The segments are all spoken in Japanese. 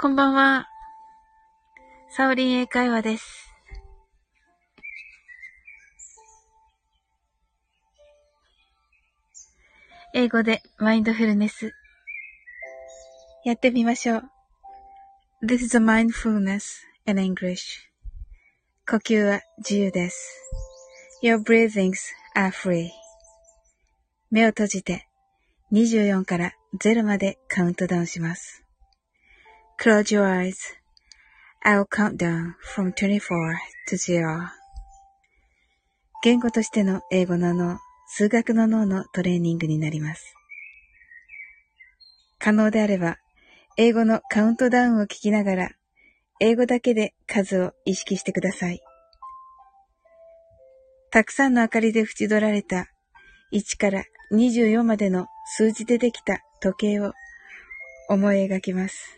こんばんは。サオリン英会話です。英語でマインドフルネス。やってみましょう。This is a mindfulness in English. 呼吸は自由です。Your breathings are free. 目を閉じて24から0までカウントダウンします。Close your eyes. I'll count down from 24 to 0. 言語としての英語の脳、数学の脳のトレーニングになります。可能であれば、英語のカウントダウンを聞きながら、英語だけで数を意識してください。たくさんの明かりで縁取られた1から24までの数字でできた時計を思い描きます。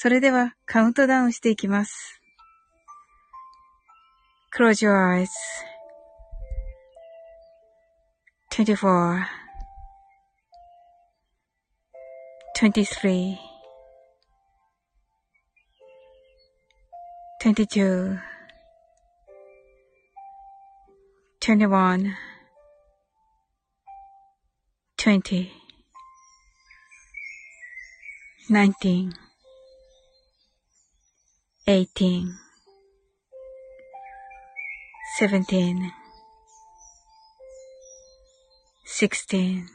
それではカウントダウンしていきます。Close your eyes. 24 23 22 21 20 19 eighteen, seventeen, sixteen,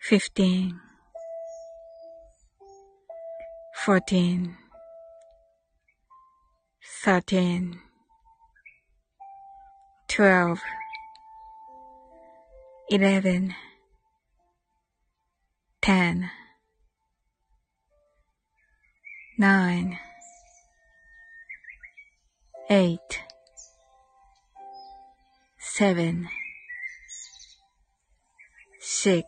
fifteen, fourteen, thirteen, twelve, eleven, ten. 9 8 7 6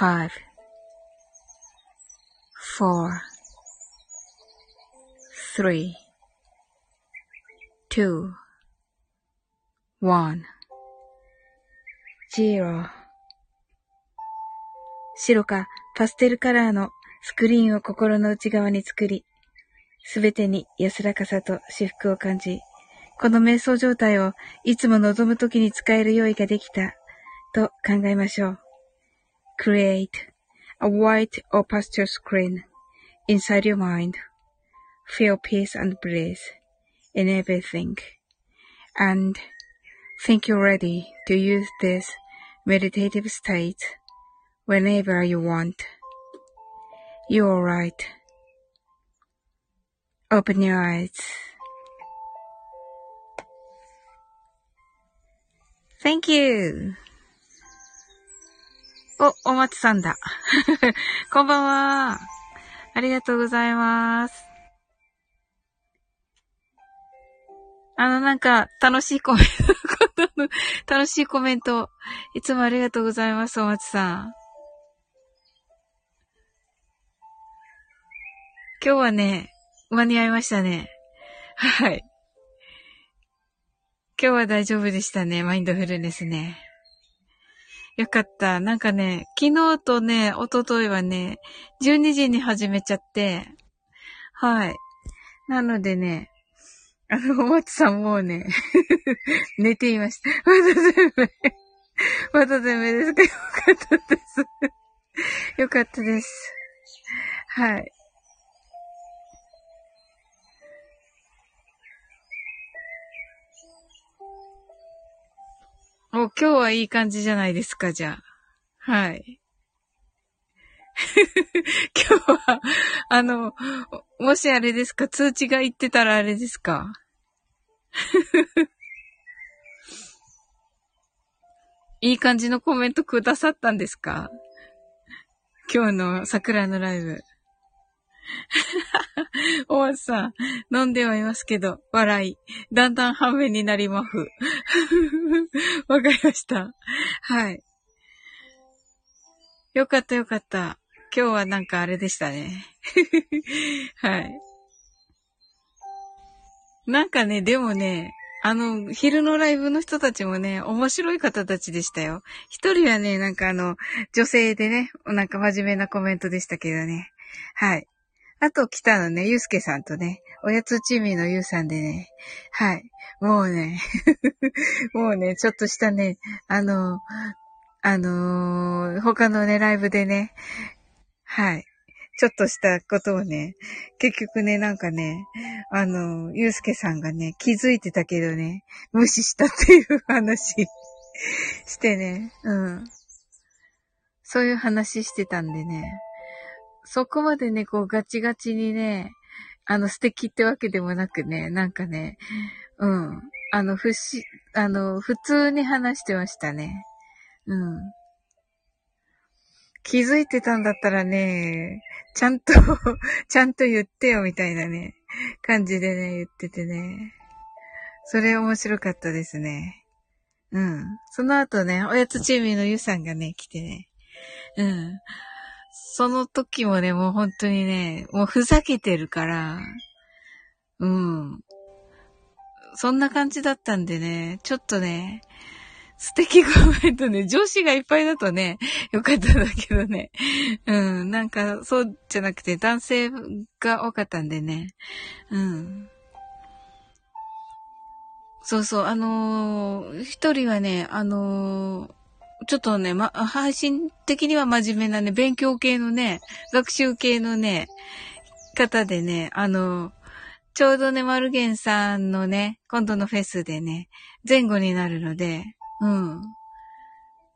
5 4 3 2 1 0白かパステルカラーのスクリーンを心の内側に作り、すべてに安らかさと至福を感じ、この瞑想状態をいつも望むときに使える用意ができたと考えましょう。Create a white or pastel screen inside your mind. Feel peace and bliss in everything. And think you're ready to use this meditative state whenever you want. You're right. Open your eyes. Thank you. お、お松さんだ。こんばんは。ありがとうございます。あの、なんか、楽しいコメント、楽しいコメント、いつもありがとうございます、お松さん。今日はね、間に合いましたね。はい。今日は大丈夫でしたね。マインドフルネスね。よかった。なんかね、昨日とね、おとといはね、12時に始めちゃって、はい。なのでね、あの、お松さんもうね、寝ていました。まだ全部、まだ全部ですかよかったです。よかったです。はい。もう今日はいい感じじゃないですか、じゃあ。はい。今日は、あの、もしあれですか、通知が言ってたらあれですか？いい感じのコメントくださったんですか？今日の桜のライブ。おわさん、飲んではいますけど、笑い。だんだん半面になりまふ。わかりました。はい。よかったよかった。今日はなんかあれでしたね。はい。なんかね、でもね、あの、昼のライブの人たちもね、面白い方たちでしたよ。一人はね、なんかあの、女性でね、なんか真面目なコメントでしたけどね。はい。あと来たのね、ゆうすけさんとね、おやつチーミのゆうさんでね。はい。もうね、もうね、ちょっとしたね、あの、あのー、他のね、ライブでね、はい。ちょっとしたことをね、結局ね、なんかね、あの、ゆうすけさんがね、気づいてたけどね、無視したっていう話してね、うん。そういう話してたんでね、そこまでね、こうガチガチにね、あの素敵ってわけでもなくね、なんかね、うん。あの、ふし、あの、普通に話してましたね。うん。気づいてたんだったらね、ちゃんと ちゃんと言ってよみたいなね、感じでね、言っててね。それ面白かったですね。うん。その後ね、おやつチームのゆさんがね、来てね。うん。その時もね、もう本当にね、もうふざけてるから、うん。そんな感じだったんでね、ちょっとね、素敵コメントね、女子がいっぱいだとね、よかったんだけどね。うん、なんか、そうじゃなくて男性が多かったんでね。うん。そうそう、あのー、一人はね、あのー、ちょっとね、ま、配信的には真面目なね、勉強系のね、学習系のね、方でね、あの、ちょうどね、マルゲンさんのね、今度のフェスでね、前後になるので、うん。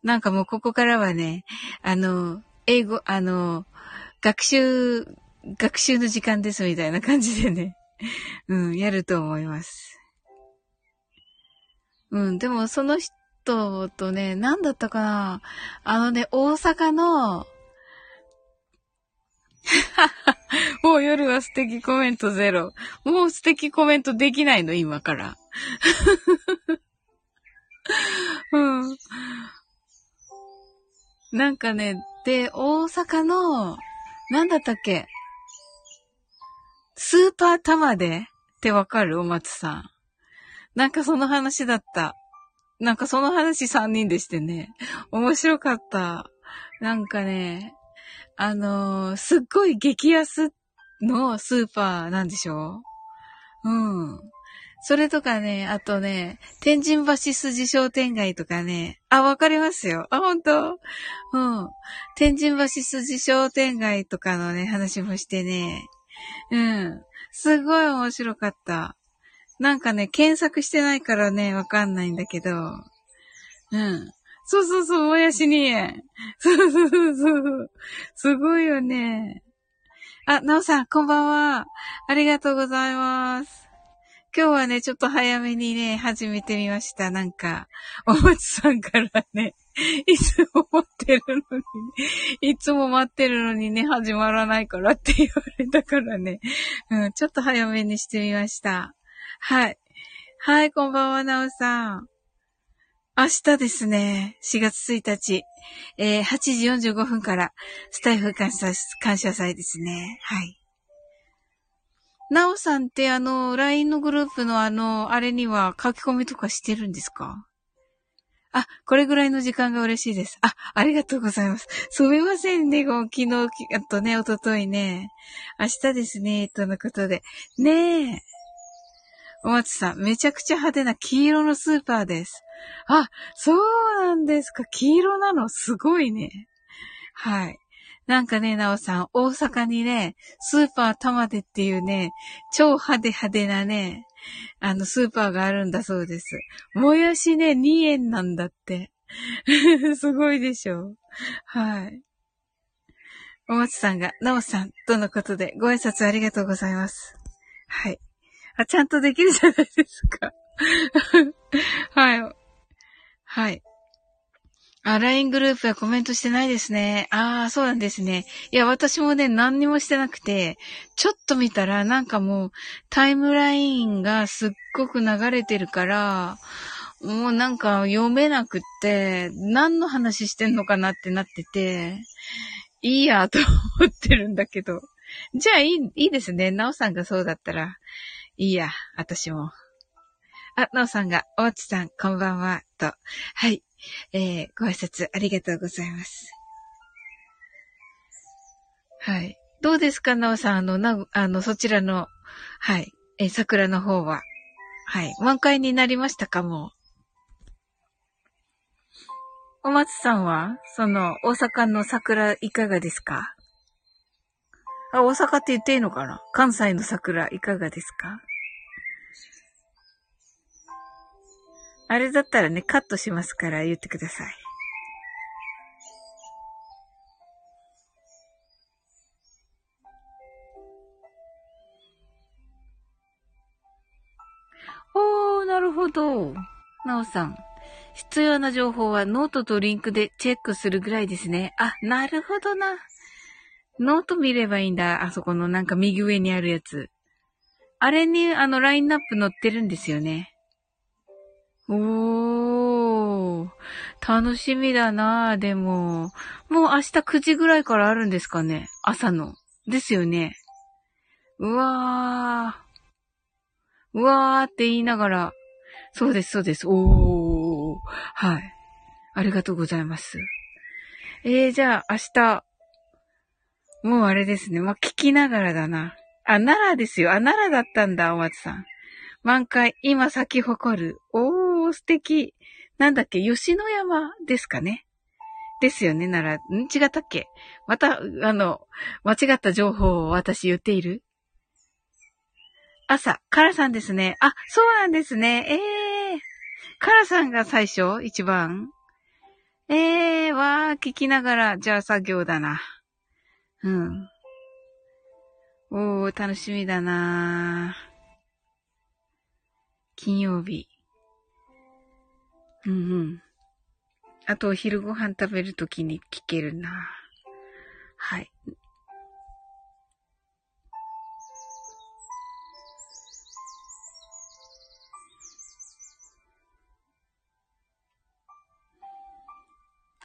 なんかもうここからはね、あの、英語、あの、学習、学習の時間ですみたいな感じでね、うん、やると思います。うん、でもその人とね、何だったかなあのね、大阪の、もう夜は素敵コメントゼロ。もう素敵コメントできないの今から。うん。なんかね、で、大阪の、なんだったっけスーパー玉でってわかる？お松さん。なんかその話だった。なんかその話3人でしてね。面白かった。なんかね、あのー、すっごい激安のスーパーなんでしょ？うん。それとかね、あとね、天神橋筋商店街とかね、あ、わかりますよ。あ、ほんとうん。天神橋筋商店街とかのね、話もしてね。うん。すごい面白かった。なんかね、検索してないからね、わかんないんだけど。うん。そうそうそう、もやしに。そうそうそうそう。すごいよね。あ、なおさん、こんばんは。ありがとうございます。今日はね、ちょっと早めにね、始めてみました。なんか、お松さんからね、いつも待ってるのに、いつも待ってるのにね、始まらないからって言われたからね、うん、ちょっと早めにしてみました。はい。はい、こんばんは、なおさん。明日ですね、4月1日、えー、8時45分から、スタイフ感謝、感謝祭ですね。はい。なおさんってあの、LINE のグループのあの、あれには書き込みとかしてるんですか？あ、これぐらいの時間が嬉しいです。あ、ありがとうございます。すみませんね、昨日、あとね、おとといね。明日ですね、とのことで。ねえ。お松さん、めちゃくちゃ派手な黄色のスーパーです。あ、そうなんですか。黄色なのすごいね。はい。なんかね、なおさん、大阪にね、スーパー玉でっていうね、超派手派手なね、あの、スーパーがあるんだそうです。もやしね、2円なんだって。すごいでしょ。はい。お松さんが、なおさん、とのことで、ご挨拶ありがとうございます。はい。あ、ちゃんとできるじゃないですか。はい。はい。あ、LINE グループはコメントしてないですね。ああ、そうなんですね。いや、私もね、何にもしてなくて、ちょっと見たら、なんかもう、タイムラインがすっごく流れてるから、もうなんか読めなくって、何の話してんのかなってなってて、いいやと思ってるんだけど。じゃあいい、いいですね。なおさんがそうだったら、いいや、私も。あ、なおさんが、おつさん、こんばんは、と。はい。えー、ご挨拶ありがとうございます。はい。どうですか、なおさん、あの、な、あの、そちらの、はい、えー、桜の方は。はい。満開になりましたか、もう？お松さんは、その、大阪の桜いかがですか？あ、大阪って言っていいのかな？関西の桜いかがですか？あれだったらね、カットしますから言ってください。おー、なるほど。なおさん。必要な情報はノートとリンクでチェックするぐらいですね。あ、なるほどな。ノート見ればいいんだ。あそこのなんか右上にあるやつ。あれにあのラインナップ載ってるんですよね。おー。楽しみだなでも。もう明日9時ぐらいからあるんですかね朝の。ですよね。うわー。うわーって言いながら。そうです、そうです。おー。はい。ありがとうございます。えー、じゃあ明日。もうあれですね。まあ、聞きながらだな。あ、奈良ですよ。あ、奈良だったんだ、お松さん。満開、今咲き誇る。おー、素敵。なんだっけ、吉野山ですかね？ですよね、なら、ん？違ったっけ？また、あの、間違った情報を私言っている？朝、カラさんですね。あ、そうなんですね。ええー。カラさんが最初？一番？ええー、わー、聞きながら、じゃあ作業だな。うん。おー、楽しみだなー。金曜日。うんうん。あと、お昼ご飯食べるときに聞けるな。はい。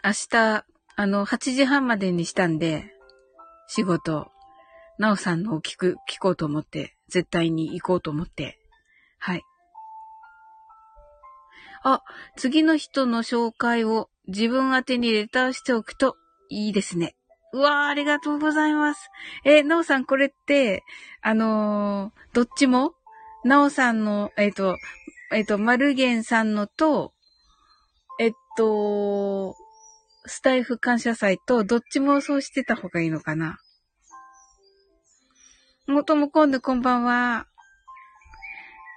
明日、あの、8時半までにしたんで、仕事、なおさんのを聞く、聞こうと思って、絶対に行こうと思って、はい。あ、次の人の紹介を自分宛てにレターしておくといいですね。うわー、ありがとうございます。え、なおさん、これって、あのー、どっちも？なおさんの、えっ、ー、と、えっ、と、マルゲンさんのと、えっと、スタイフ感謝祭と、どっちもそうしてた方がいいのかなもとも今度こんばんは。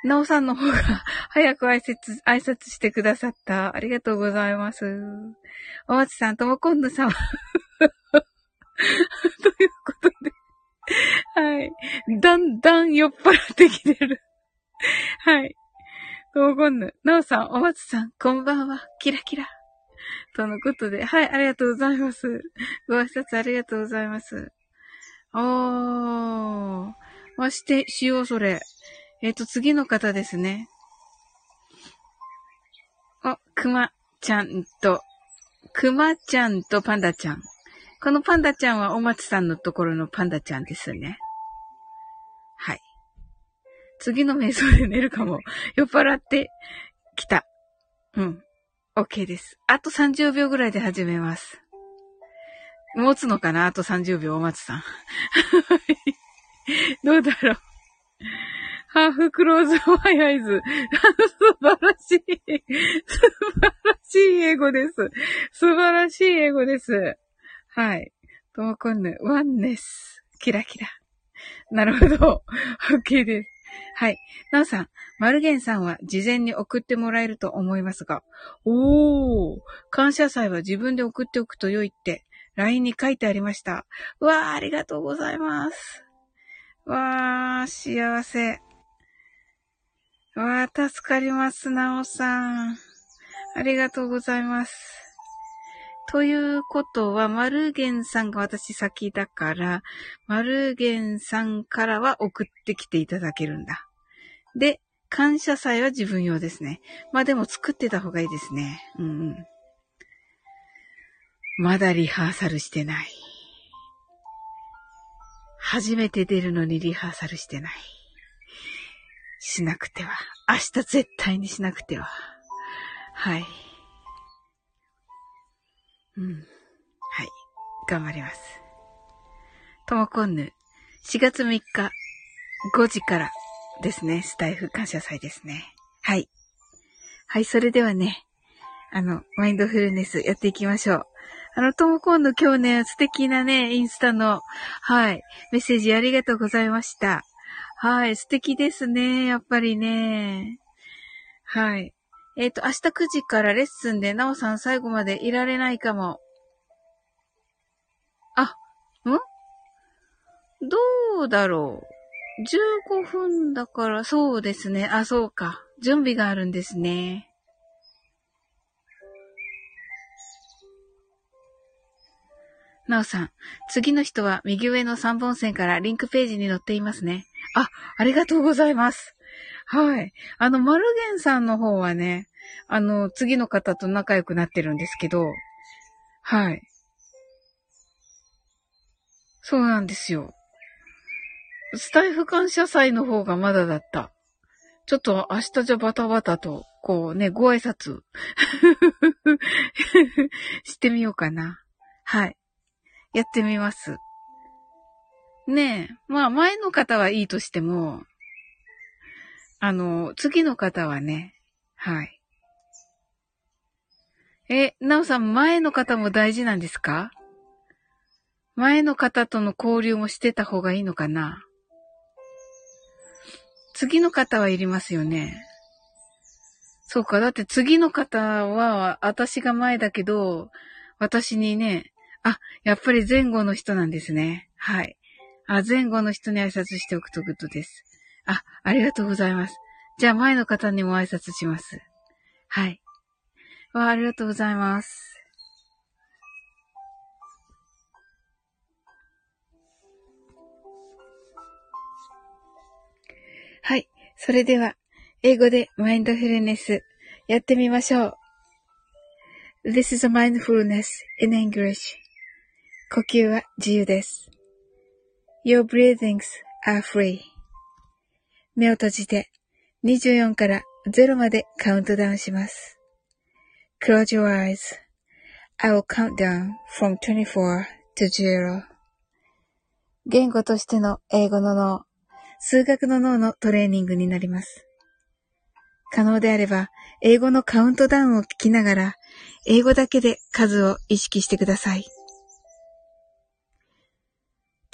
なおさんの方が 早く挨拶、挨拶してくださった。ありがとうございます。お松さん、ともこんぬさん。ということではい。だんだん酔っ払ってきてるはい。ともこんぬ。なおさん、お松さん、こんばんは。キラキラ。とのことで、はい、ありがとうございます。ご挨拶ありがとうございます。おー。まして、しよう、それ。えっ、ー、と、次の方ですね。お、くまちゃんと、くまちゃんとパンダちゃん。このパンダちゃんはお松さんのところのパンダちゃんですね。はい。次の瞑想で寝るかも。酔っ払ってきた。うん。OK です。あと30秒ぐらいで始めます。持つのかな？あと30秒お松さん。どうだろう？ハーフクローズマイアイズ。素晴らしい。素晴らしい英語です。素晴らしい英語です。はい。ともこんぬ、ワンネス。キラキラ。なるほど。OK です。はい。なおさん、マルゲンさんは事前に送ってもらえると思いますが、おー、感謝祭は自分で送っておくと良いって、LINE に書いてありました。わー、ありがとうございます。わー、幸せ。わあ、助かります、なおさん。ありがとうございます。ということは、マルゲンさんが私先だから、マルゲンさんからは送ってきていただけるんだ。で、感謝祭は自分用ですね。まあでも作ってた方がいいですね。うんうん。まだリハーサルしてない。初めて出るのにリハーサルしてない。しなくては。明日絶対にしなくては。はい。うん。はい。頑張ります。ともこんぬ、4月3日、5時からですね。スタイフ感謝祭ですね。はい。はい、それではね、あの、マインドフルネスやっていきましょう。あの、ともこんぬ今日ね、素敵なね、インスタの、はい、メッセージありがとうございました。はい、素敵ですね、やっぱりね。はい。えっ、ー、と、明日9時からレッスンで、なおさん最後までいられないかも。あ、ん？どうだろう。15分だから、そうですね。あ、そうか。準備があるんですね。なおさん、次の人は右上の3本線からリンクページに載っていますね。あ、ありがとうございます。はい。あの、マルゲンさんの方はね、あの、次の方と仲良くなってるんですけど、はい。そうなんですよ。スタイフ感謝祭の方がまだだった。ちょっと明日じゃバタバタと、こうね、ご挨拶 してみようかな。はい。やってみます。ねえ。まあ、前の方はいいとしても、あの、次の方はね、はい。え、なおさん、前の方も大事なんですか？前の方との交流もしてた方がいいのかな？次の方はいりますよね。そうか。だって次の方は、私が前だけど、私にね、あ、やっぱり前後の人なんですね。はい。あ、前後の人に挨拶しておくとグッドです。あ、ありがとうございます。じゃあ前の方にも挨拶します。はい。わあ、ありがとうございます。はい。それでは、英語でマインドフルネスやってみましょう。This is a mindfulness in English. 呼吸は自由です。Your breathings are free. 目を閉じて24から0までカウントダウンします。Close your eyes. I will count down from 24 to 0. 言語としての英語の脳、数学の脳のトレーニングになります。可能であれば、英語のカウントダウンを聞きながら、英語だけで数を意識してください。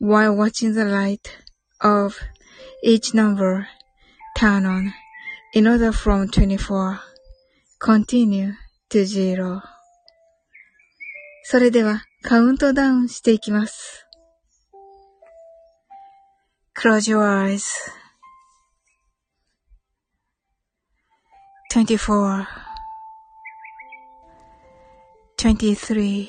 while watching the light of each number turn on in order from 24 continue to zero それではカウントダウンしていきます。Close your eyes. 24 23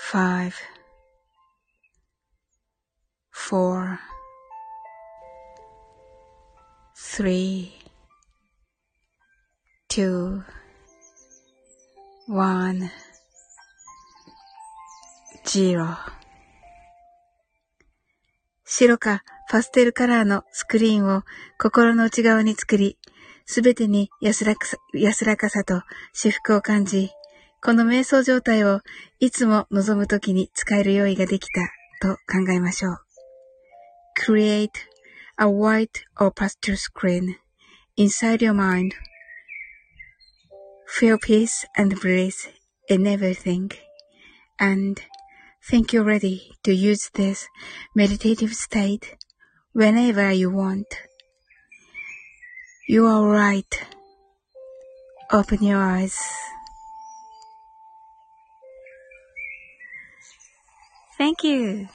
five, four, three, two, one, zero. 白かパステルカラーのスクリーンを心の内側に作り、すべてに安らかさ安らかさと至福を感じ、この瞑想状態をいつも望むときに使える用意ができたと考えましょう。Create a white or pastel screen inside your mind. Feel peace and bliss in everything. And think you're ready to use this meditative state whenever you want. You are right. Open your eyes. Thank you.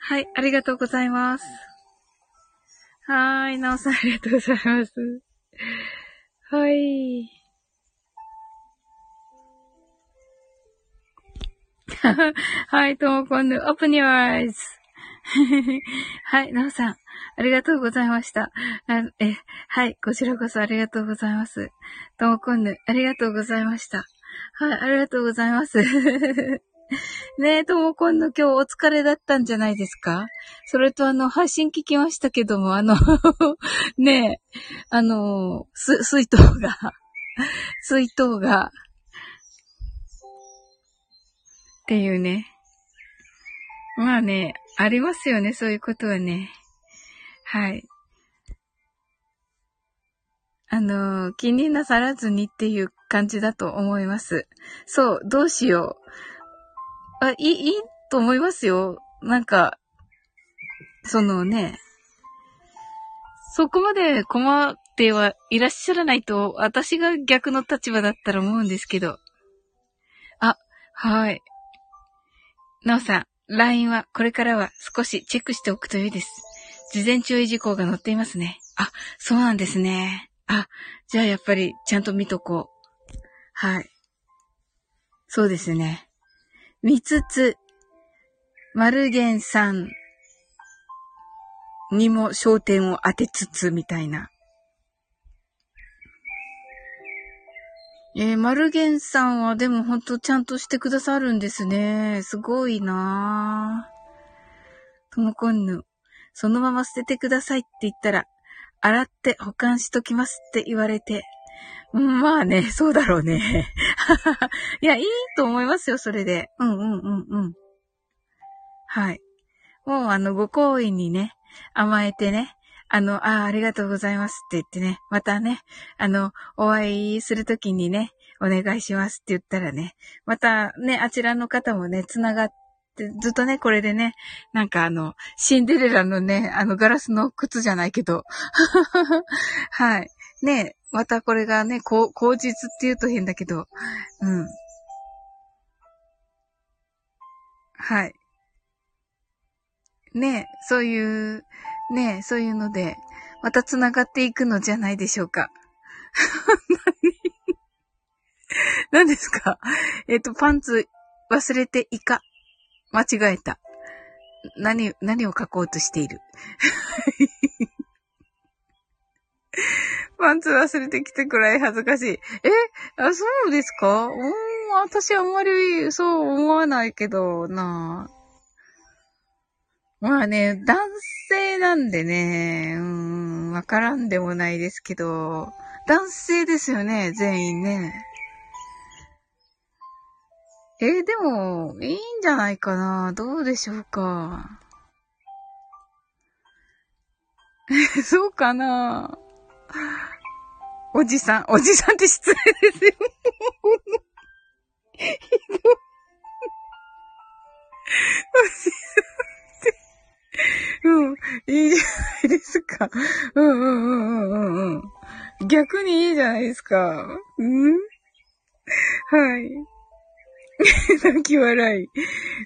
はい、ありがとうございます。はーい、なおさんありがとうございます。はい。はい、ともこんぬ、open your eyes. はい、なおさん、ありがとうございました。え、はい、こちらこそありがとうございます。ともこんぬ、ありがとうございました。はい、ありがとうございます。ねえ、ともこんの今日お疲れだったんじゃないですか？それとあの、配信聞きましたけども、あの、ねえ、あの、す、水筒が、水筒が、っていうね。まあね、ありますよね、そういうことはね。はい。あの、気になさらずにっていう感じだと思います。そう、どうしよう。あ、いい、いいと思いますよ。なんか、そのね、そこまで困ってはいらっしゃらないと、私が逆の立場だったら思うんですけど。あ、はい。なおさん、LINE はこれからは少しチェックしておくといいです。事前注意事項が載っていますね。あ、そうなんですね。あ、じゃあやっぱりちゃんと見とこう。はい。そうですね。見つつ、マルゲンさんにも焦点を当てつつ、みたいな。えー、マルゲンさんはでもほんとちゃんとしてくださるんですね。すごいなぁ。ともこんぬ。そのまま捨ててくださいって言ったら、洗って保管しときますって言われて。まあね、そうだろうね。いや、いいと思いますよ、それで。うんうんうんうん。はい。もうあの、ご好意にね、甘えてね、あの、ああ、ありがとうございますって言ってね、またね、あの、お会いするときにね、お願いしますって言ったらね、またね、あちらの方もね、つながって、ずっとね、これでね、なんかあの、シンデレラのね、あの、ガラスの靴じゃないけど、はい。ね、またこれがね、こう、口実って言うと変だけど、うん。はい。ねそういう、ねそういうので、また繋がっていくのじゃないでしょうか。何ですか？えっ、と、パンツ忘れてイカ。間違えた。何、何を書こうとしている？パンツ忘れてきたくらい恥ずかしい。え？あ、そうですか？うん、私あんまりそう思わないけどな。まあね、男性なんでね、うん、わからんでもないですけど、男性ですよね、全員ね。えーでも、いいんじゃないかな？どうでしょうか？そうかな？おじさん、おじさんって失礼ですよ。ひどい。おじさんって。うん、いいじゃないですか。うんうんうんうんうんうん。逆にいいじゃないですか。うんはい。泣き笑い。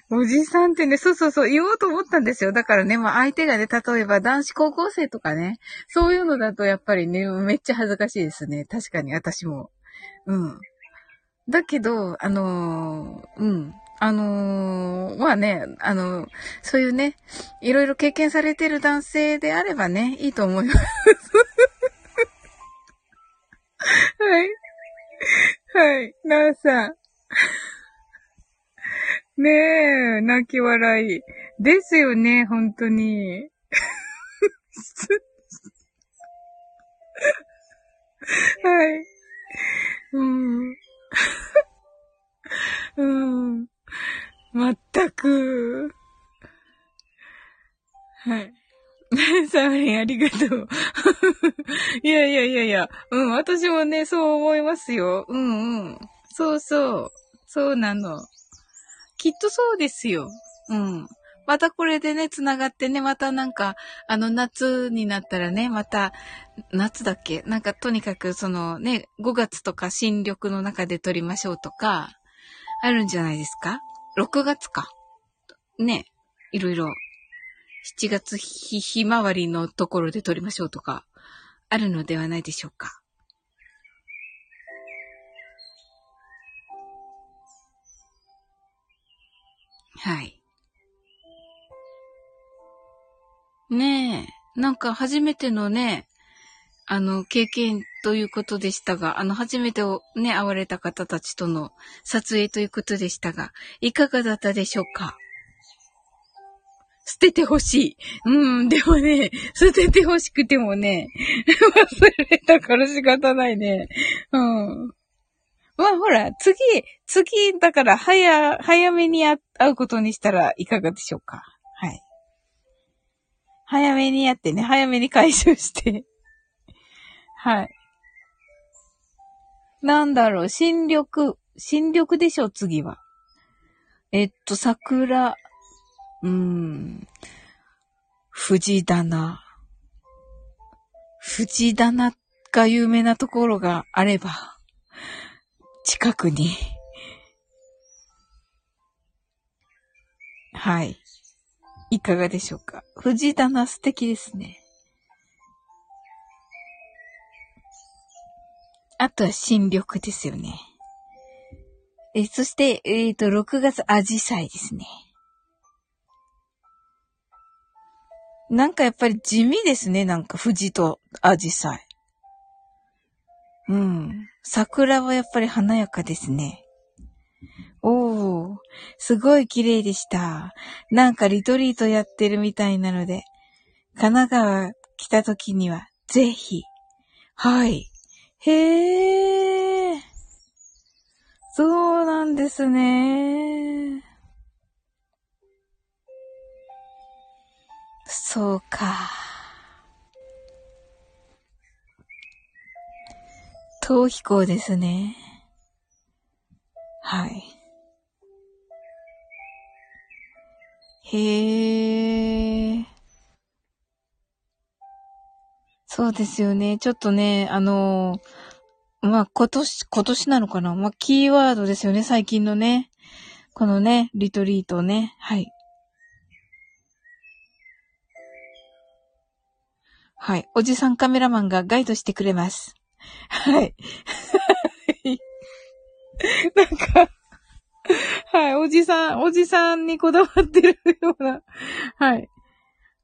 おじさんってね、そうそうそう、言おうと思ったんですよ。だからね、まあ相手がね、例えば男子高校生とかね、そういうのだとやっぱりね、めっちゃ恥ずかしいですね。確かに、私も。うん。だけど、あのー、うん。あのー、まあね、あのー、そういうね、いろいろ経験されてる男性であればね、いいと思います。はい。はい。なおさん。ねえ、泣き笑い。ですよね、本当に。はい。うん。うん。まったく。はい。サーリンありがとう。いやいやいやいや。うん、私もね、そう思いますよ。うんうん。そうそう。そうなの。きっとそうですよ。うん。またこれでね、繋がってね、またなんか、あの、夏になったらね、また、夏だっけ？なんか、とにかく、そのね、5月とか新緑の中で撮りましょうとか、あるんじゃないですか ?6 月か。ね、いろいろ、7月日、日回りのところで撮りましょうとか、あるのではないでしょうか？はい。ねえ、なんか初めてのね、あの、経験ということでしたが、あの、初めてをね、会われた方たちとの撮影ということでしたが、いかがだったでしょうか？捨ててほしい。うん、でもね、捨ててほしくてもね、忘れたから仕方ないね。うん。まあほら、次、次、だから早、早めに会うことにしたらいかがでしょうか？はい。早めにやってね、早めに回収して はい。なんだろう、新緑、新緑でしょ、次は。えっと、桜、うーん、藤棚。藤棚が有名なところがあれば。近くに。はい。いかがでしょうか？藤棚素敵ですね。あとは新緑ですよね。え、そして、えっ、ー、と、6月アジサイですね。なんかやっぱり地味ですね。なんか藤とアジサイ。うん。桜はやっぱり華やかですね。おー、すごい綺麗でした。なんかリトリートやってるみたいなので、神奈川来た時には、ぜひ。はい。へー。そうなんですね。そうか。逃避行ですね。はい。へえ。そうですよね。ちょっとね、あのまあ、今年、今年なのかな？まあ、キーワードですよね、最近のね。このね、リトリートね。はい。はい。おじさんカメラマンがガイドしてくれます。はい。なんか、はい、おじさん、おじさんにこだわってるような。はい。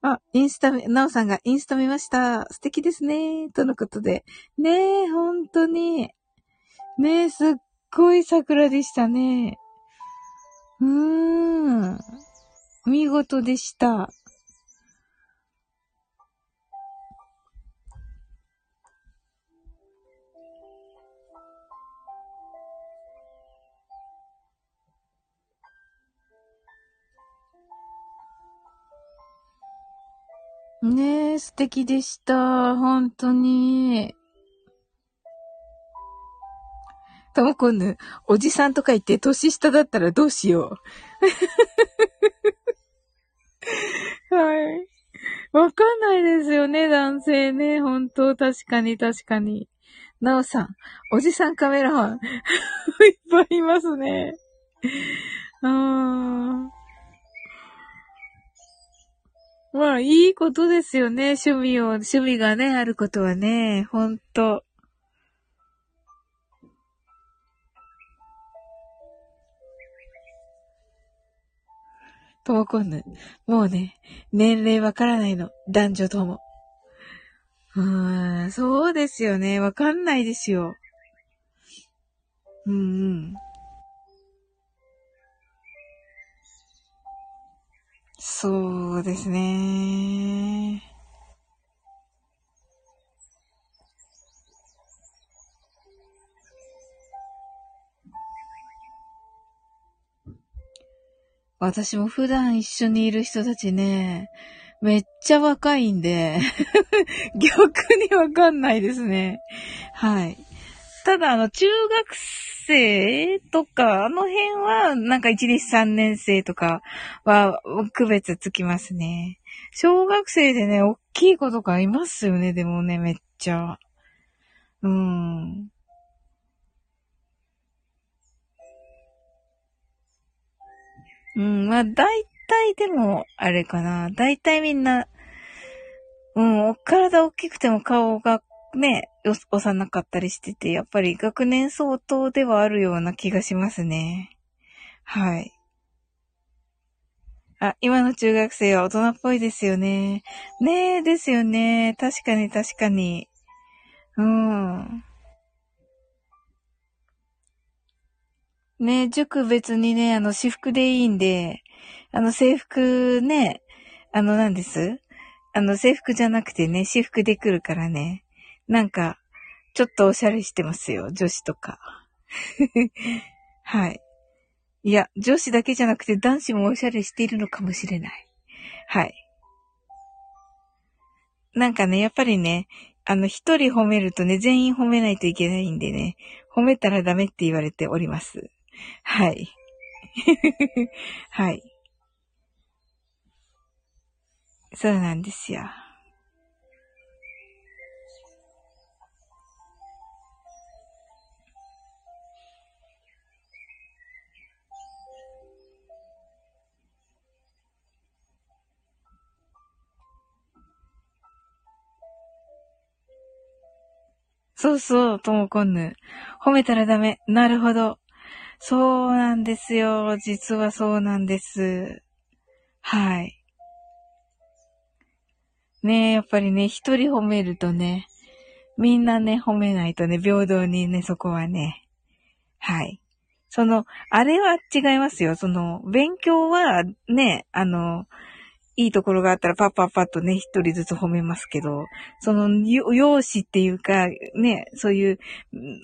あ、インスタ、なおさんがインスタ見ました。素敵ですね。とのことで。ねえ、本当に。ねえ、すっごい桜でしたね。うーん。見事でした。ねえ、素敵でした。本当に。ともこぬ、おじさんとか言って年下だったらどうしよう。はい。わかんないですよね、男性ね。本当確かに確かに。なおさん、おじさんカメラマン。いっぱいいますね。あー。まあ、いいことですよね。趣味を、趣味がね、あることはね。ほんと。ともこんぬ。もうね、年齢わからないの。男女とも。うーん、そうですよね。わかんないですよ。うんうん。そうですね。私も普段一緒にいる人たちね、めっちゃ若いんで 逆にわかんないですね。はい。ただ、あの、中学生とか、あの辺は、なんか1、2、3年生とかは、区別つきますね。小学生でね、大きい子とかいますよね、でもね、めっちゃ。うん。うん、まあ、大体でも、あれかな。大体みんな、うん、体大きくても顔がね、幼かったりしてて、やっぱり学年相当ではあるような気がしますね。はい。あ、今の中学生は大人っぽいですよね。ねえ、ですよね。確かに確かに。うん。ね、塾別にね、あの、私服でいいんで、あの、制服ね、あの、何です？あの、制服じゃなくてね、私服で来るからね。なんか、ちょっとおしゃれしてますよ、女子とか。はい。いや、女子だけじゃなくて男子もおしゃれしているのかもしれない。はい。なんかね、やっぱりね、あの、一人褒めるとね、全員褒めないといけないんでね、褒めたらダメって言われております。はい。はい。そうなんですよ。そうそう、ともこんぬ。褒めたらダメ。なるほど。そうなんですよ。実はそうなんです。はい。ねえ、やっぱりね、一人褒めるとね、みんなね、褒めないとね、平等にね、そこはね。はい。その、あれは違いますよ。その、勉強はね、あの、いいところがあったらパッパッパッとね、一人ずつ褒めますけど、その、容姿っていうか、ね、そういう、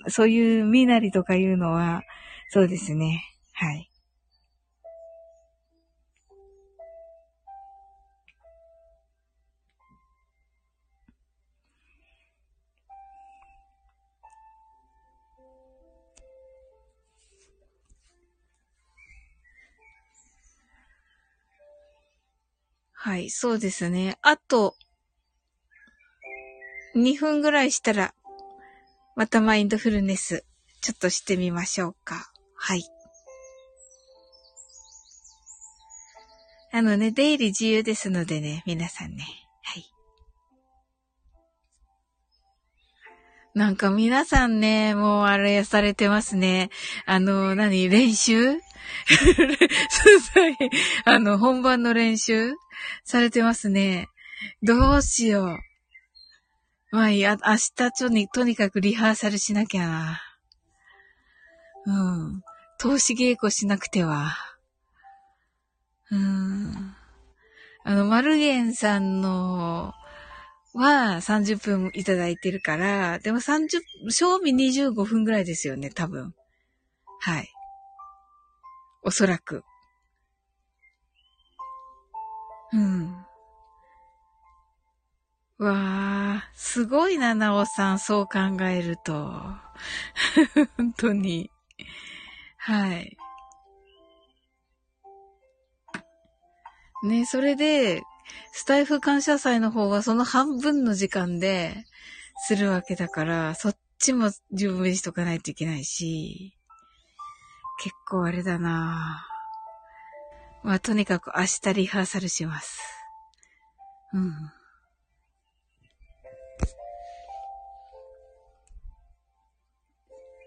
そういう身なりとかいうのは、そうですね。はい。はい、そうですね。あと、2分ぐらいしたら、またマインドフルネス、ちょっとしてみましょうか。はい。あのね、出入り自由ですのでね、皆さんね。はい。なんか皆さんね、もうあれされてますね。あの、何練習？あの、本番の練習？されてますね。どうしよう。まあいいや、明日ちょに、とにかくリハーサルしなきゃな。うん。投資稽古しなくては。うん。あの、マルゲンさんの、は30分いただいてるから、でも30、賞味25分ぐらいですよね、多分。はい。おそらく。うん。わあ、すごいな、なおさん、そう考えると。本当に。はい。ね、それで、スタイフ感謝祭の方はその半分の時間でするわけだから、そっちも準備しとかないといけないし、結構あれだなまあ、とにかく明日リハーサルします。うん。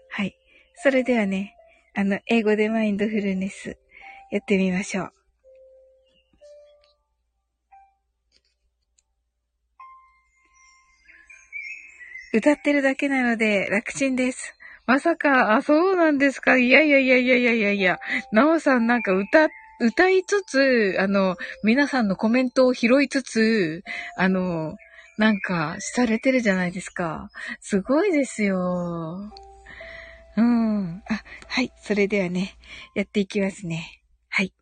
はい。それではね、あの、英語でマインドフルネスやってみましょう。歌ってるだけなので楽ちんです。まさか、あ、そうなんですか？いやいやいやいやいやいやいや。なおさんなんか歌、歌いつつ、あの、皆さんのコメントを拾いつつ、あの、なんか、されてるじゃないですか。すごいですよ。うん。あ、はい。それではね、やっていきますね。はい。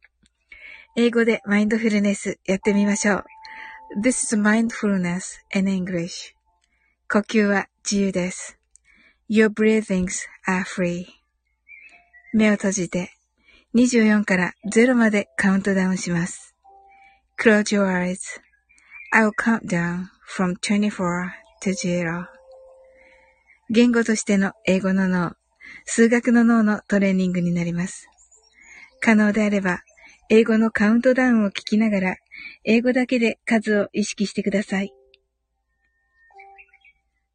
英語でマインドフルネスやってみましょう。This is mindfulness in English. 呼吸は自由です。Your breathings are free. 目を閉じて24から0までカウントダウンします。Close your eyes.I'll count down from 24 to 0. 言語としての英語の脳、数学の脳のトレーニングになります。可能であれば、英語のカウントダウンを聞きながら、英語だけで数を意識してください。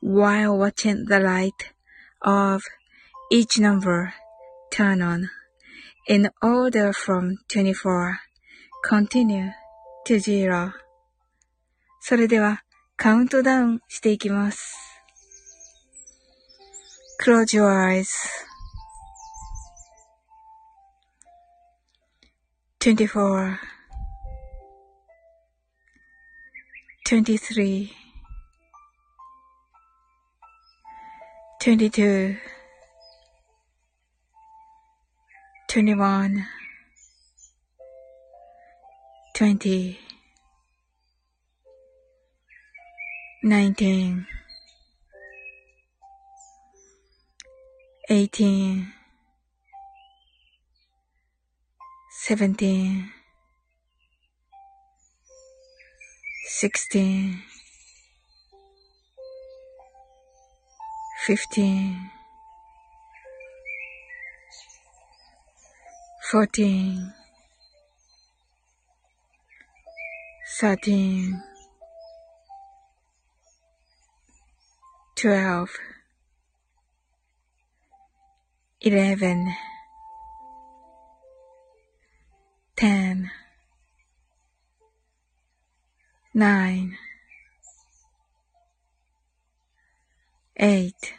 while watching the light of each number turn on in order from 24 continue to zero それではカウントダウンしていきます。Close your eyes. 24 23 22 21 20 19 18 17 16 15 14 13 12 11 10 9 8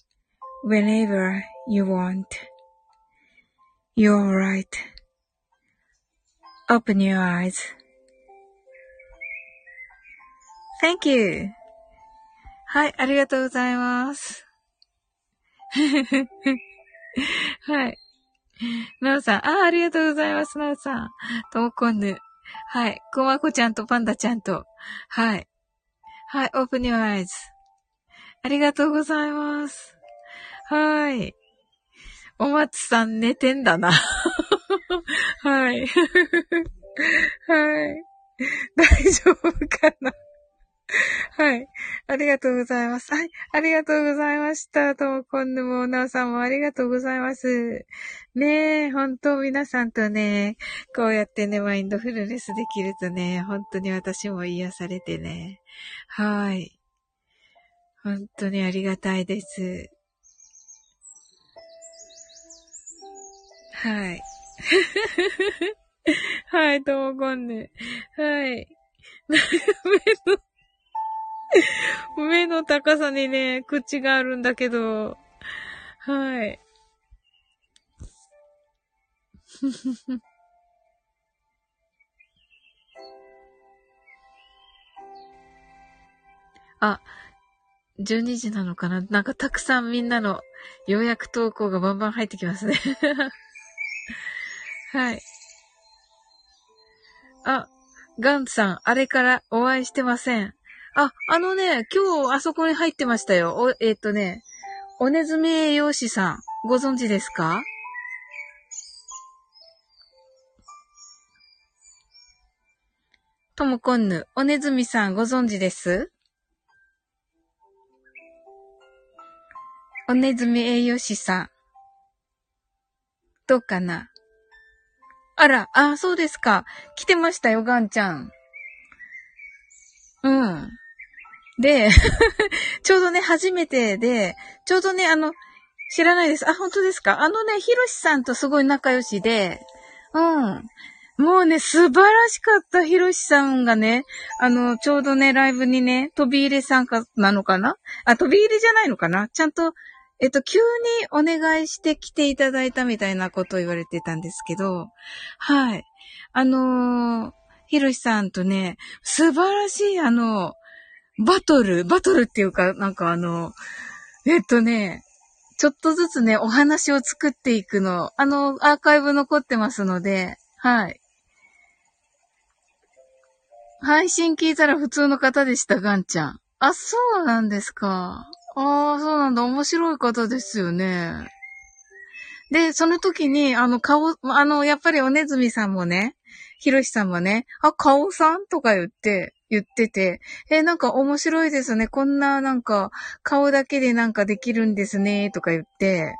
whenever you want. You're right. Open your eyes. Thank you. はい、ありがとうございます。はい。なおさん、ああ、ありがとうございます、なおさん。ともこんぬ。はい。こまこちゃんとパンダちゃんと。はい。はい、open your eyes. ありがとうございます。はい。お松さん寝てんだな。はい。はい。大丈夫かなはい。ありがとうございます。はい。ありがとうございました。ともこんぬも、なおさんもありがとうございます。ねえ、本当皆さんとね、こうやってね、マインドフルネスできるとね、本当に私も癒されてね。はい。本当にありがたいです。はい。はい、ともこんぬ。はい。目の 目の高さにね、口があるんだけど、はい。あ、12時なのかな？なんかたくさんみんなの予約投稿がバンバン入ってきますねはい。あ、ガンさん、あれからお会いしてません。あ、あのね、今日あそこに入ってましたよ。お、えっ、ー、とね、おねずみ栄養士さん、ご存知ですか？ともこんぬ、おねずみさんご存知です？おねずみ栄養士さん。どうかな？あら、あ、そうですか。来てましたよ、ガンちゃん。うん。で、ちょうどね、初めてで、ちょうどね、あの、知らないです。あ、本当ですかあのね、ひろしさんとすごい仲良しで、うん。もうね、素晴らしかった、ひろしさんがね、あの、ちょうどね、ライブにね、飛び入れ参加なのかなあ、飛び入れじゃないのかなちゃんと、えっと、急にお願いして来ていただいたみたいなことを言われてたんですけど、はい。あのー、ひろしさんとね、素晴らしい、あの、バトル、バトルっていうか、なんかあの、えっとね、ちょっとずつね、お話を作っていくの、あの、アーカイブ残ってますので、はい。配信聞いたら普通の方でした、ガンちゃん。あ、そうなんですか。ああ、そうなんだ。面白い方ですよね。で、その時に、あの、顔、あの、やっぱりおねずみさんもね、ひろしさんもね、あ、顔さん？とか言って、言ってて、え、なんか面白いですね。こんななんか顔だけでなんかできるんですね、とか言って。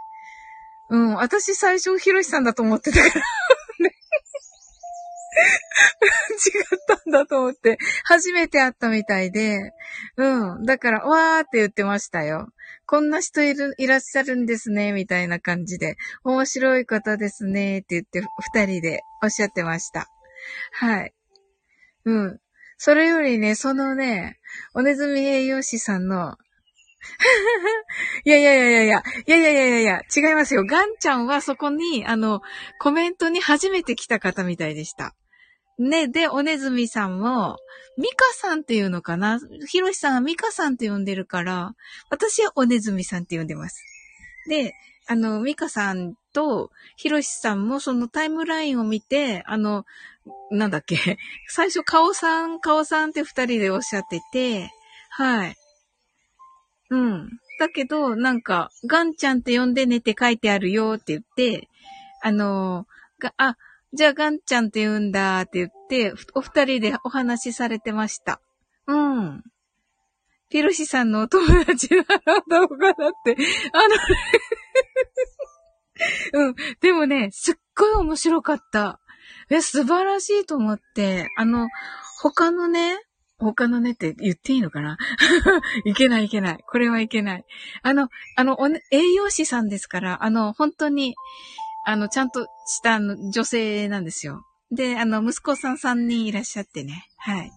うん、私最初ひろしさんだと思ってたから 違ったんだと思って、初めて会ったみたいで、うん。だから、わーって言ってましたよ。こんな人いる、いらっしゃるんですね、みたいな感じで、面白い方ですね、って言って、二人でおっしゃってました。はい。うん。それよりね、そのね、おねずみ栄養士さんのいやいやいやいやいや、いやいやいやいや違いますよ。ガンちゃんはそこに、あの、コメントに初めて来た方みたいでした。ね、で、おねずみさんも、ミカさんっていうのかな？ひろしさんがミカさんって呼んでるから、私はおねずみさんって呼んでます。で、あの、ミカさんと、ひろしさんもそのタイムラインを見て、あの、なんだっけ、最初、カオさん、カオさんって二人でおっしゃってて、はい。うん。だけど、なんか、ガンちゃんって呼んでねって書いてあるよって言って、あの、が、あ、じゃあガンちゃんって言うんだって言って、お二人でお話しされてました。うん。ピロシさんのお友達なのどうかなって、あの うん。でもね、すっごい面白かった。え、素晴らしいと思って、あの、他のね、他のねって言っていいのかな？いけないいけない。これはいけない。あの、あの、栄養士さんですから、あの、本当に、あの、ちゃんとした女性なんですよ。で、あの、息子さん3人いらっしゃってね。はい。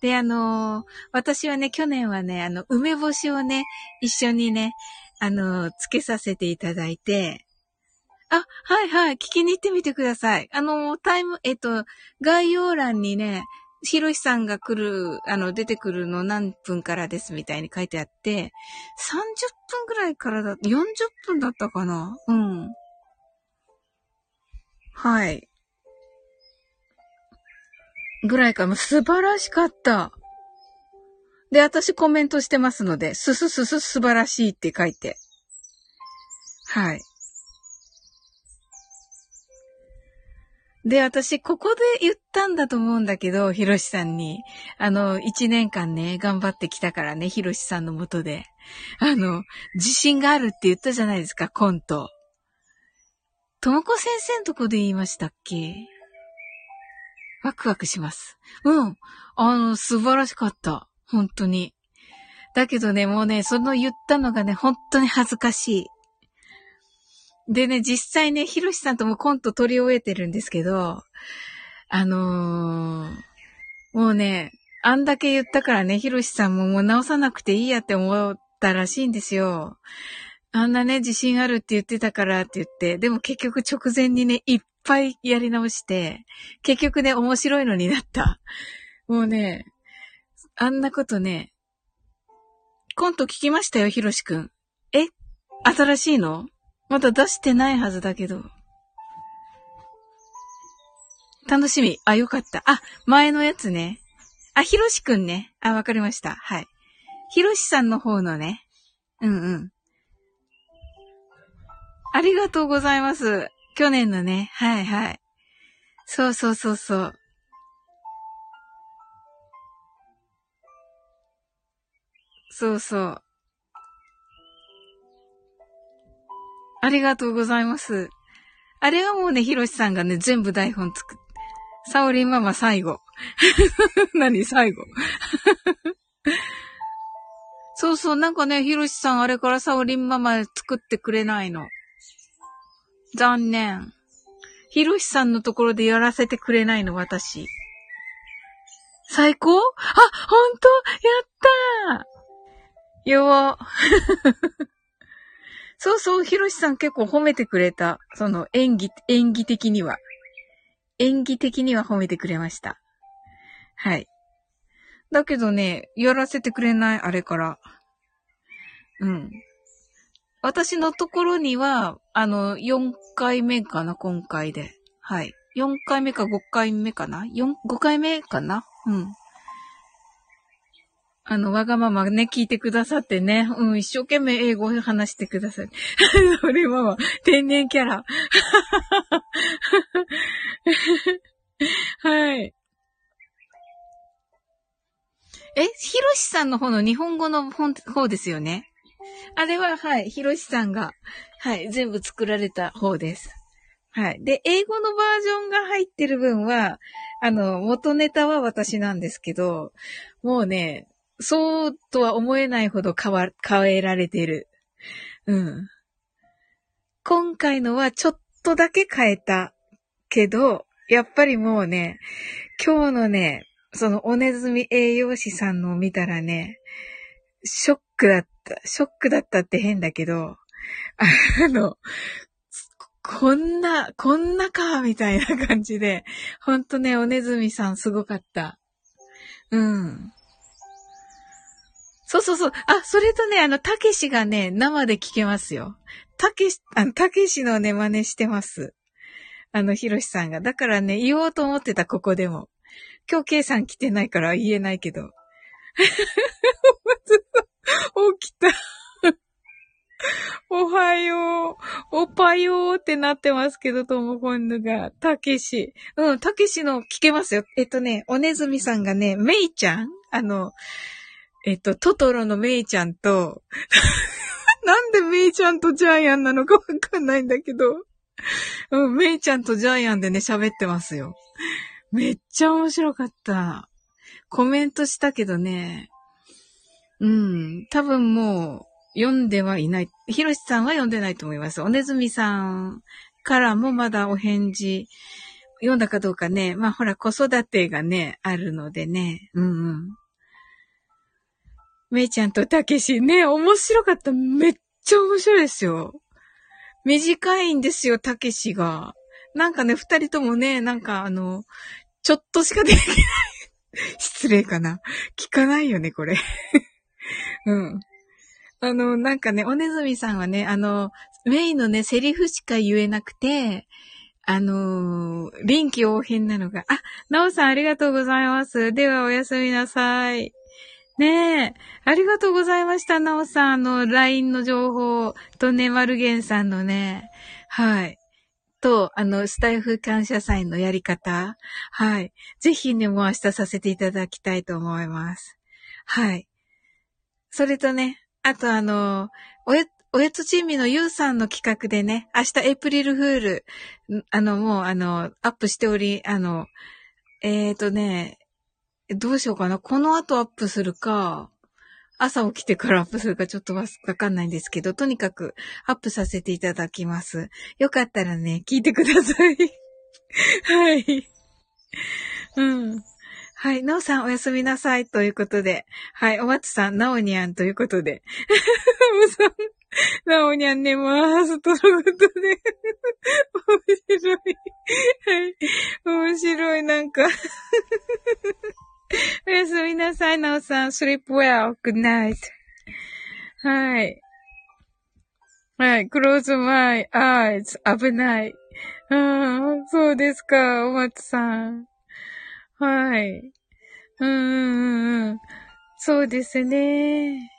で、あの私はね、去年はね、あの、梅干しをね、一緒にね、あのつけさせていただいて、あ、はいはい。聞きに行ってみてください。あの、タイム、えっと、概要欄にね、ひろしさんが来る、あの、出てくるの何分からですみたいに書いてあって、30分ぐらいからだ、40分だったかなうん。はい。ぐらいかも。素晴らしかった。で、私コメントしてますので、すすすす素晴らしいって書いて。はい。で、私、ここで言ったんだと思うんだけど、ひろしさんに。あの、一年間ね、頑張ってきたからね、ひろしさんのもとで。あの、自信があるって言ったじゃないですか、コント。ともこ先生のとこで言いましたっけ？ワクワクします。うん。あの、素晴らしかった。本当に。だけどね、もうね、その言ったのがね、本当に恥ずかしい。でね、実際ね、ひろしさんともコント撮り終えてるんですけど、あのー、もうね、あんだけ言ったからね、ひろしさんももう直さなくていいやって思ったらしいんですよ。あんなね、自信あるって言ってたからって言って、でも結局直前にね、いっぱいやり直して、結局ね、面白いのになった。もうね、あんなことね、コント聞きましたよ、ひろしくん。え？新しいの？まだ出してないはずだけど。楽しみ。あ、よかった。あ、前のやつね。あ、ひろしくんね。あ、わかりました。はい。ひろしさんの方のね。うんうん。ありがとうございます。去年のね。はいはい。そうそうそうそう。そうそう。ありがとうございます。あれはもうね、ひろしさんがね、全部台本作っ、サオリンママ最後。何最後？そうそう、なんかね、ひろしさんあれからサオリンママ作ってくれないの。残念。ひろしさんのところでやらせてくれないの、私。最高？あ、ほんとやったーよー。そうそう、ひろしさん結構褒めてくれた。その演技、演技的には。演技的には褒めてくれました。はい。だけどね、やらせてくれない、あれから。うん。私のところには、あの、4回目かな、今回で。はい。4回目か5回目かな ?4、5回目かな？うん。あの、わがままね、聞いてくださってね。うん、一生懸命英語を話してください。それは、天然キャラ。はい。え、ひろしさんの方の日本語の方ですよね？あれは、はい、ひろしさんが、はい、全部作られた方です。はい。で、英語のバージョンが入ってる分は、あの、元ネタは私なんですけど、もうね、そうとは思えないほど変わ、変えられてる。うん。今回のはちょっとだけ変えたけど、やっぱりもうね、今日のね、そのおねずみ栄養士さんのを見たらね、ショックだった。ショックだったって変だけど、あの、こんな、こんなか、みたいな感じで、ほんとね、おねずみさんすごかった。うん。そうそうそう。あ、それとね、あの、たけしがね、生で聞けますよ。たけし、あの、たけしのね、真似してます。あの、ひろしさんが。だからね、言おうと思ってた、ここでも。今日、ケイさん来てないから言えないけど。起きた。おはよう。おぱようってなってますけど、ともこんぬが。たけし。うん、たけしの聞けますよ。えっとね、おねずみさんがね、めいちゃん？あの、えっと、トトロのメイちゃんと、なんでメイちゃんとジャイアンなのかわかんないんだけど、うん、メイちゃんとジャイアンでね、喋ってますよ。めっちゃ面白かった。コメントしたけどね、うん、多分もう、読んではいない。ひろしさんは読んでないと思います。おねずみさんからもまだお返事、読んだかどうかね。まあほら、子育てがね、あるのでね。うんうん。めいちゃんとたけしね、面白かった。めっちゃ面白いですよ。短いんですよ、たけしが。なんかね、二人ともね、なんかあの、ちょっとしかできない。失礼かな。聞かないよね、これ。うん。あの、なんかね、おねずみさんはね、あの、メインのね、セリフしか言えなくて、あのー、臨機応変なのが、あ、なおさんありがとうございます。ではおやすみなさい。ねえ。ありがとうございました、なおさん。あの、LINE の情報とね、マルゲンさんのね、はい。と、あの、スタイフ感謝祭のやり方。はい。ぜひね、もう明日させていただきたいと思います。はい。それとね、あとあの、おや、おやつチームのゆうさんの企画でね、明日エイプリルフール、あの、もうあの、アップしており、あの、えっ、ー、とね、どうしようかな。この後アップするか、朝起きてからアップするかちょっとわかんないんですけど、とにかくアップさせていただきます。よかったらね、聞いてください。はい。うん。はい。なおさんおやすみなさい。ということで。はい。おまつさん、なおにゃんということで。なおにゃん寝ます。とのことで。面白い。はい。面白い、なんか おやすみなさい、なおさん。sleep well. good night. はい。はい。close my eyes. 危ない。ああ、そうですか、お松さん。はい。うんうんうん。そうですね。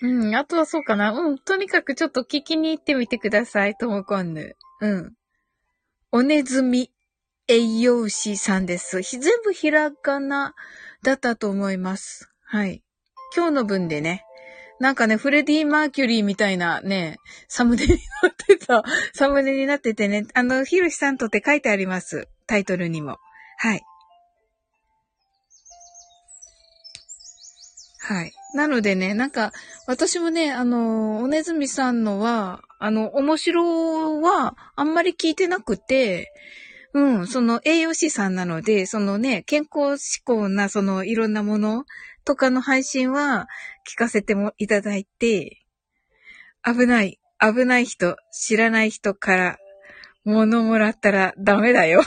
うん、あとはそうかな。うん、とにかくちょっと聞きに行ってみてください、ともこんぬ。うん。おねずみ。栄養士さんです。全部ひらがなだったと思います。はい。今日の分でね、なんかね、フレディ・マーキュリーみたいなね、サムネになっ てた、サムネになっててね、あの、ヒロシさんとって書いてあります。タイトルにも。はい。はい。なのでね、なんか、私もね、あの、おねずみさんのは、あの、面白は、あんまり聞いてなくて、うん、その栄養士さんなので、そのね、健康志向な、そのいろんなものとかの配信は聞かせてもいただいて、危ない、危ない人、知らない人から物もらったらダメだよ。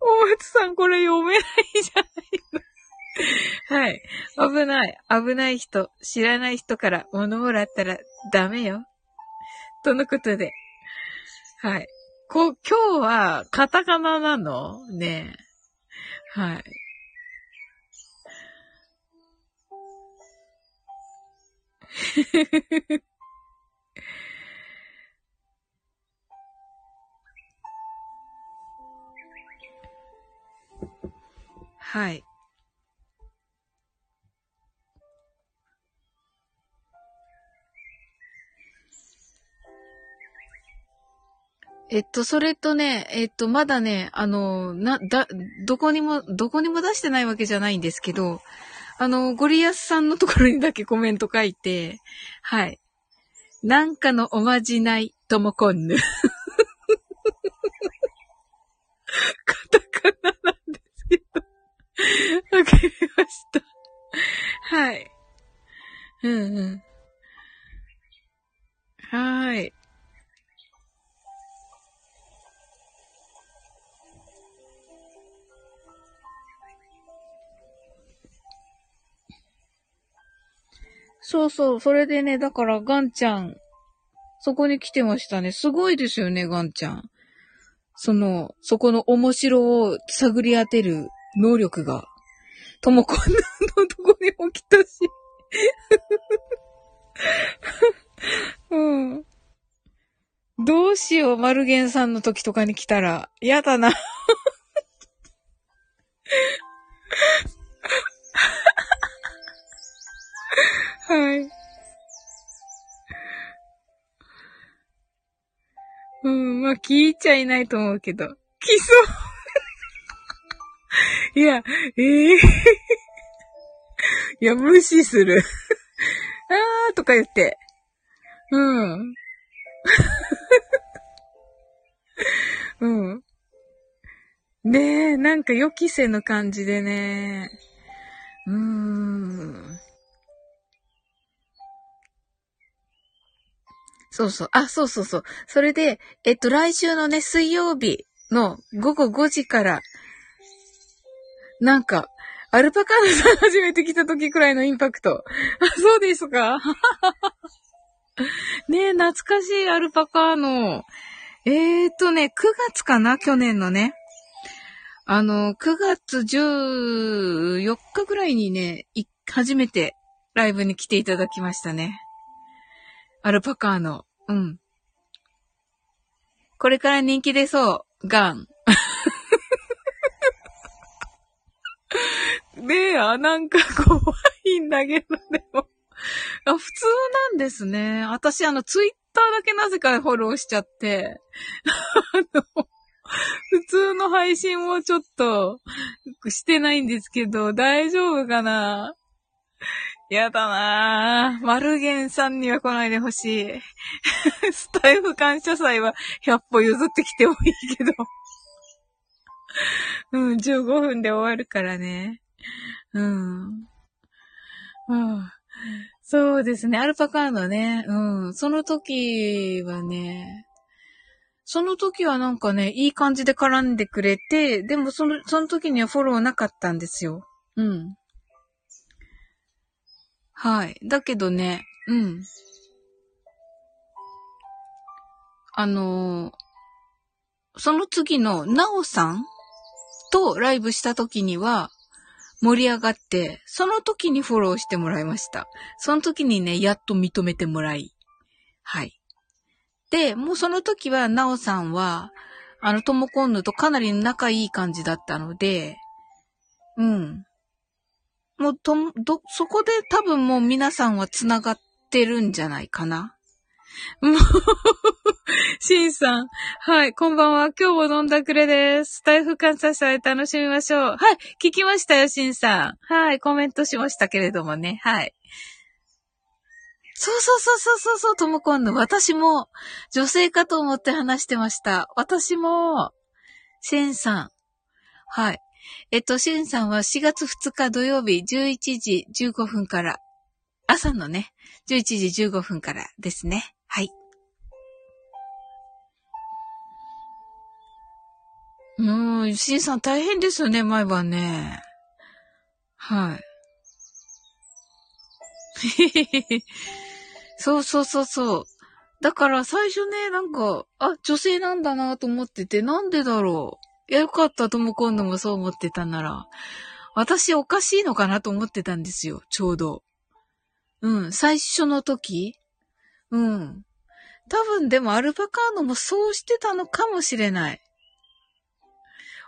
お松さんこれ読めないじゃないの。はい。危ない。危ない人、知らない人から物もらったらダメよ。とのことで。はい。こう、今日はカタカナなの？ねはい。はい。えっと、それとね、えっと、まだね、あの、な、だ、どこにも、どこにも出してないわけじゃないんですけど、あの、ゴリアスさんのところにだけコメント書いて、はい。なんかのおまじないともこんぬ。カタカナなんですけど。わかりました。はい。うんうん。はーい。そうそう、それでね、だからガンちゃん、そこに来てましたね。すごいですよね、ガンちゃん。その、そこの面白を探り当てる能力が、ともこんなのとこにも来たし。うん。どうしよう、マルゲンさんの時とかに来たら。やだな。はい。うん、まあ、聞いちゃいないと思うけど。来そう いや、ええー、いや、無視するあーとか言って。うん。うん。ねえ、なんか予期せぬ感じでね。うーん。そうそう。あ、そうそうそう。それで、えっと、来週のね、水曜日の午後5時から、なんか、アルパカーナさん初めて来た時くらいのインパクト。あ、そうですか？ねえ、懐かしいアルパカーノ。えーとね、9月かな？去年のね。あの、9月14日ぐらいにね、初めてライブに来ていただきましたね。アルパカーノ。うん。これから人気出そう。ガン。ねえ、あ、なんか怖いんだけど、でも。あ、普通なんですね。私、あの、ツイッターだけなぜかフォローしちゃって、あの、普通の配信もちょっとしてないんですけど、大丈夫かな？やだなぁ。マルゲンさんには来ないでほしい。スタイフ感謝祭は100歩譲ってきてもいいけど。うん、15分で終わるからね。うん。うん。そうですね。アルパカーノね。うん。その時はね、その時はなんかね、いい感じで絡んでくれて、でもその、その時にはフォローなかったんですよ。うん。はい。だけどね、うん。あのー、その次の、なおさんとライブした時には、盛り上がって、その時にフォローしてもらいました。その時にね、やっと認めてもらい。はい。で、もうその時は、なおさんは、あの、ともこんぬとかなり仲いい感じだったので、うん。もう、と、ど、そこで多分もう皆さんは繋がってるんじゃないかな。もう、シンさん。はい、こんばんは。今日も飲んだくれです。台風観察祭楽しみましょう。はい、聞きましたよ、シンさん。はい、コメントしましたけれどもね。はい。そうそうそうそうそうそう、ともこんの。私も、女性かと思って話してました。私も、シンさん。はい。えっと、シンさんは4月2日土曜日11時15分から、朝のね、11時15分からですね。はい。うん、シンさん大変ですよね、毎晩ね。はい。そうそうそうそう。だから最初ね、なんか、あ、女性なんだなと思ってて、なんでだろう。いや、よかった、とも今度もそう思ってたなら。私おかしいのかなと思ってたんですよ、ちょうど。うん、最初の時うん。多分でもアルパカーノもそうしてたのかもしれない。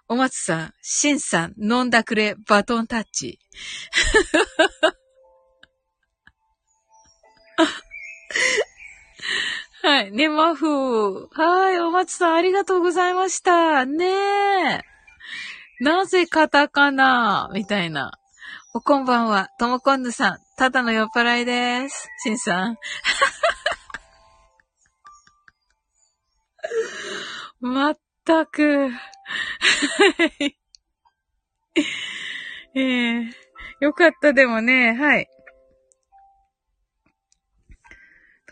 お松さん、シンさん、飲んだくれ、バトンタッチ。はい。ね、マフはい。お松さん、ありがとうございました。ねえ。なぜカタカナ？みたいな。おこんばんは。ともこんぬさん。ただの酔っ払いです。しんさん。まったく。ええー、よかった、でもね、はい。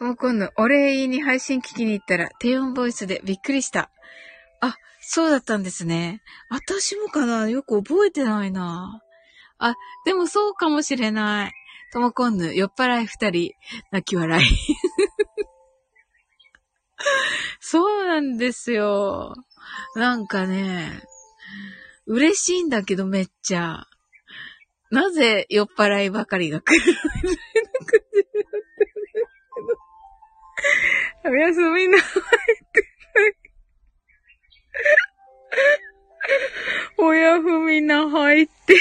もこんぬ、お礼言いに配信聞きに行ったら、低音ボイスでびっくりした。あ、そうだったんですね。私もかな？よく覚えてないな。あ、でもそうかもしれない。ともこんぬ、酔っ払い二人、泣き笑い。そうなんですよ。なんかね、嬉しいんだけどめっちゃ。なぜ酔っ払いばかりが来るおやすみなさいっておやふみなはいって。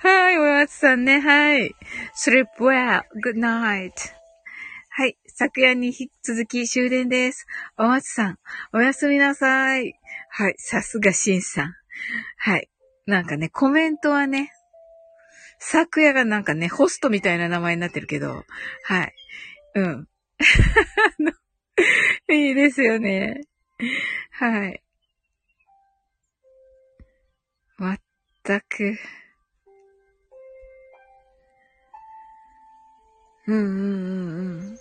はい、おやつさんね、はい。sleep well, good night. はい、昨夜に引き続き終電です。お松さん、おやすみなさい。はい、さすがしんさん。はい。なんかね、コメントはね、昨夜がなんかね、ホストみたいな名前になってるけど、はい。うん。いいですよね。はい。まったく。うんうんうん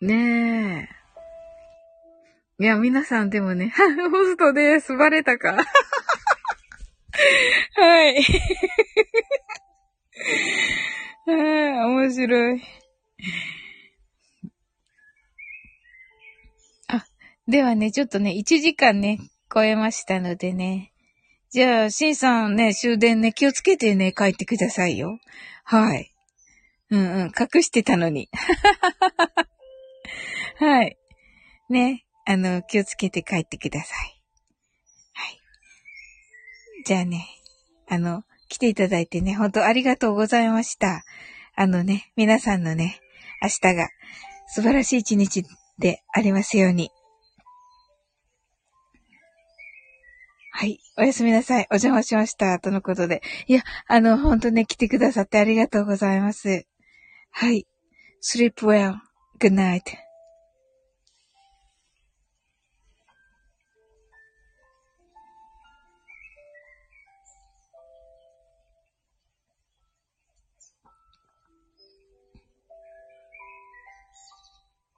うん。ねえ。いや、皆さんでもね、ホストです。バレたか。はい。は い、面白い。あ、ではね、ちょっとね、1時間ね、超えましたのでね。じゃあ、シンさんね、終電ね、気をつけてね、帰ってくださいよ。はい。うんうん、隠してたのに。はい。ね、あの、気をつけて帰ってください。はい。じゃあね、あの、来ていただいてね、本当ありがとうございました。あのね、皆さんのね、明日が素晴らしい一日でありますように。はい。おやすみなさい。お邪魔しました。とのことで。いや、あの、ほんとね、来てくださってありがとうございます。はい。sleep well. Good night.